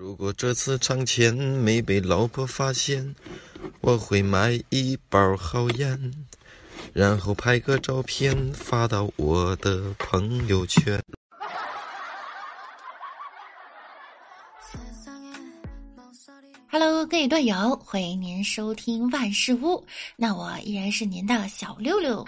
如果这次藏钱没被老婆发现，我会买一包好烟，然后拍个照片发到我的朋友圈。Hello，各位段友，欢迎您收听万事屋，那我依然是您的小六六。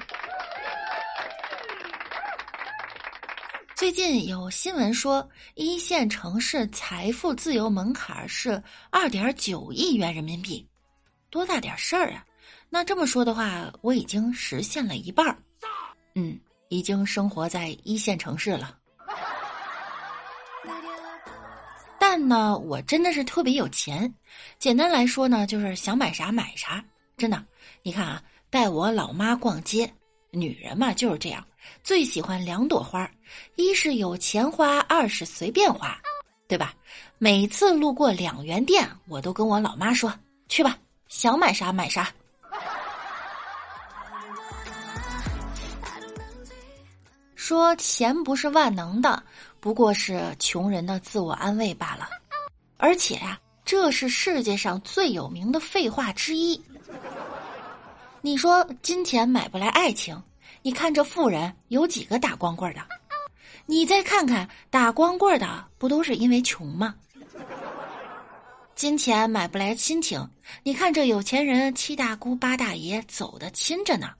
最近有新闻说，一线城市财富自由门槛是二点九亿元人民币，多大点事儿啊？那这么说的话，我已经实现了一半儿，嗯，已经生活在一线城市了。但呢，我真的是特别有钱。简单来说呢，就是想买啥买啥。真的，你看啊，带我老妈逛街，女人嘛就是这样。最喜欢两朵花，一是有钱花，二是随便花，对吧？每次路过两元店，我都跟我老妈说：“去吧，想买啥买啥。”说钱不是万能的，不过是穷人的自我安慰罢了。而且呀，这是世界上最有名的废话之一。你说金钱买不来爱情？你看这富人有几个打光棍的？你再看看打光棍的，不都是因为穷吗？金钱买不来亲情，你看这有钱人七大姑八大爷走的亲着呢。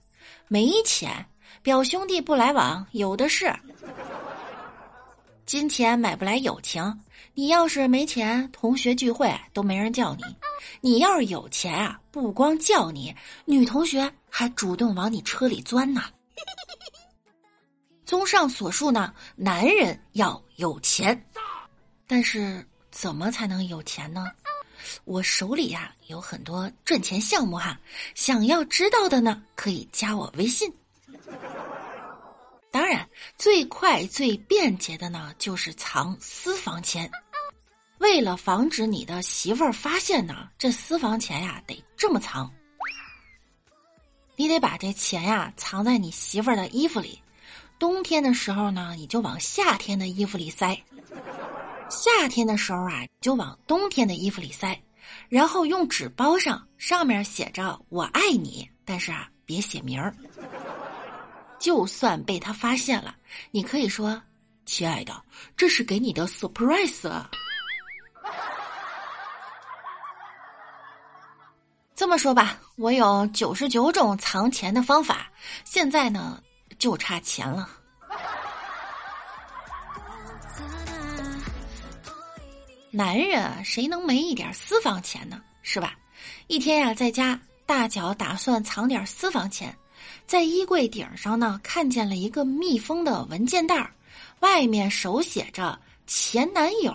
没钱，表兄弟不来往，有的是。金钱买不来友情，你要是没钱，同学聚会都没人叫你；你要是有钱啊，不光叫你，女同学还主动往你车里钻呢。综上所述呢，男人要有钱，但是怎么才能有钱呢？我手里呀有很多赚钱项目哈，想要知道的呢可以加我微信。当然，最快最便捷的呢就是藏私房钱。为了防止你的媳妇儿发现呢，这私房钱呀得这么藏。你得把这钱呀藏在你媳妇儿的衣服里，冬天的时候呢，你就往夏天的衣服里塞；夏天的时候啊，就往冬天的衣服里塞，然后用纸包上，上面写着“我爱你”，但是啊，别写名儿。就算被他发现了，你可以说：“亲爱的，这是给你的 surprise。”这么说吧，我有九十九种藏钱的方法，现在呢就差钱了。男人，谁能没一点私房钱呢？是吧？一天呀，在家，大脚打算藏点私房钱，在衣柜顶上呢，看见了一个密封的文件袋外面手写着“前男友”。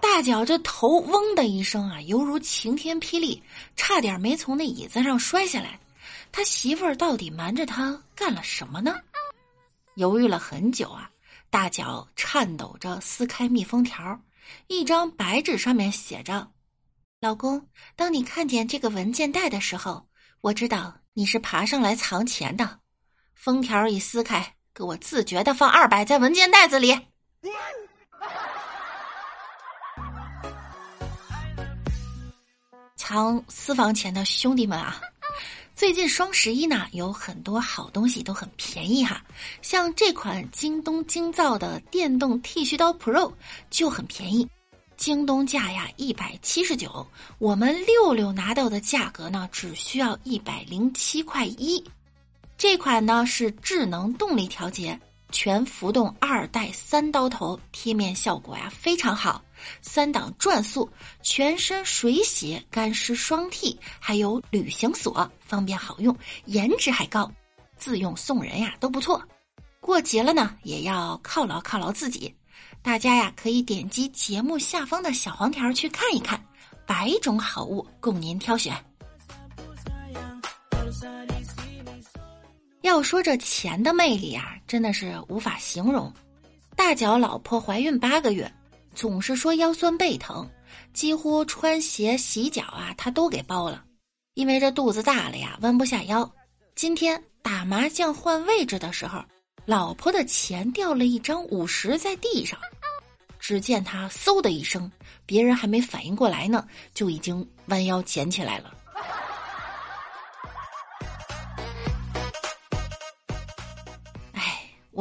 大脚这头嗡的一声啊，犹如晴天霹雳，差点没从那椅子上摔下来。他媳妇儿到底瞒着他干了什么呢？犹豫了很久啊，大脚颤抖着撕开密封条，一张白纸上面写着：“老公，当你看见这个文件袋的时候，我知道你是爬上来藏钱的。封条一撕开，给我自觉的放二百在文件袋子里。”藏私房钱的兄弟们啊，最近双十一呢，有很多好东西都很便宜哈。像这款京东精造的电动剃须刀 Pro 就很便宜，京东价呀一百七十九，我们六六拿到的价格呢只需要一百零七块一。这款呢是智能动力调节。全浮动二代三刀头，贴面效果呀非常好，三档转速，全身水洗干湿双剃，还有旅行锁，方便好用，颜值还高，自用送人呀都不错。过节了呢，也要犒劳犒劳自己，大家呀可以点击节目下方的小黄条去看一看，百种好物供您挑选。要说这钱的魅力啊，真的是无法形容。大脚老婆怀孕八个月，总是说腰酸背疼，几乎穿鞋、洗脚啊，他都给包了。因为这肚子大了呀，弯不下腰。今天打麻将换位置的时候，老婆的钱掉了一张五十在地上，只见他嗖的一声，别人还没反应过来呢，就已经弯腰捡起来了。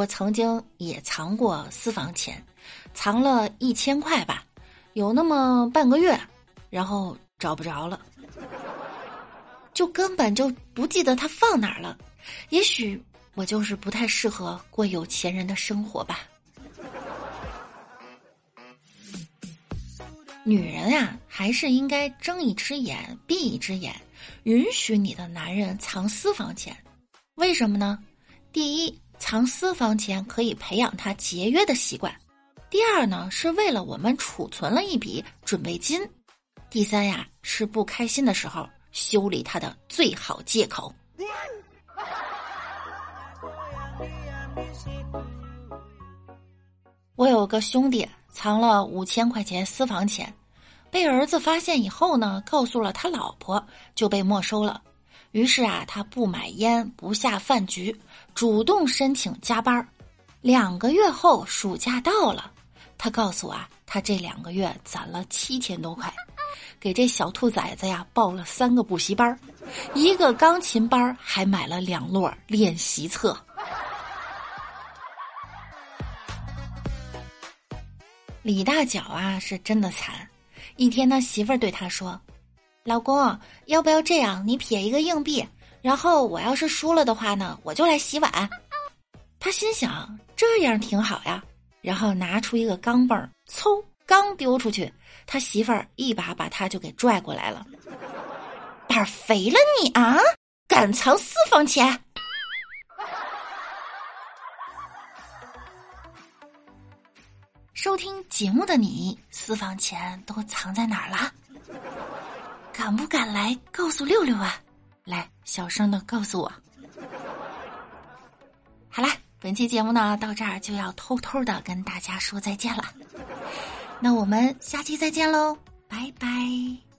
我曾经也藏过私房钱，藏了一千块吧，有那么半个月，然后找不着了，就根本就不记得他放哪儿了。也许我就是不太适合过有钱人的生活吧。女人呀，还是应该睁一只眼闭一只眼，允许你的男人藏私房钱。为什么呢？第一，藏私房钱可以培养他节约的习惯；第二呢，是为了我们储存了一笔准备金；第三呀，是不开心的时候修理他的最好借口。我有个兄弟。藏了五千块钱私房钱，被儿子发现以后呢，告诉了他老婆，就被没收了。于是啊，他不买烟，不下饭局，主动申请加班。两个月后，暑假到了，他告诉我啊，他这两个月攒了七千多块，给这小兔崽子呀报了三个补习班，一个钢琴班，还买了两摞练习册。李大脚啊，是真的惨。一天，他媳妇儿对他说：“老公，要不要这样？你撇一个硬币，然后我要是输了的话呢，我就来洗碗。”他心想这样挺好呀，然后拿出一个钢镚儿，嗖，刚丢出去，他媳妇儿一把把他就给拽过来了。胆肥了你啊，敢藏私房钱！收听节目的你，私房钱都藏在哪儿了？敢不敢来告诉六六啊？来，小声的告诉我。好啦，本期节目呢，到这儿就要偷偷的跟大家说再见了。那我们下期再见喽，拜拜。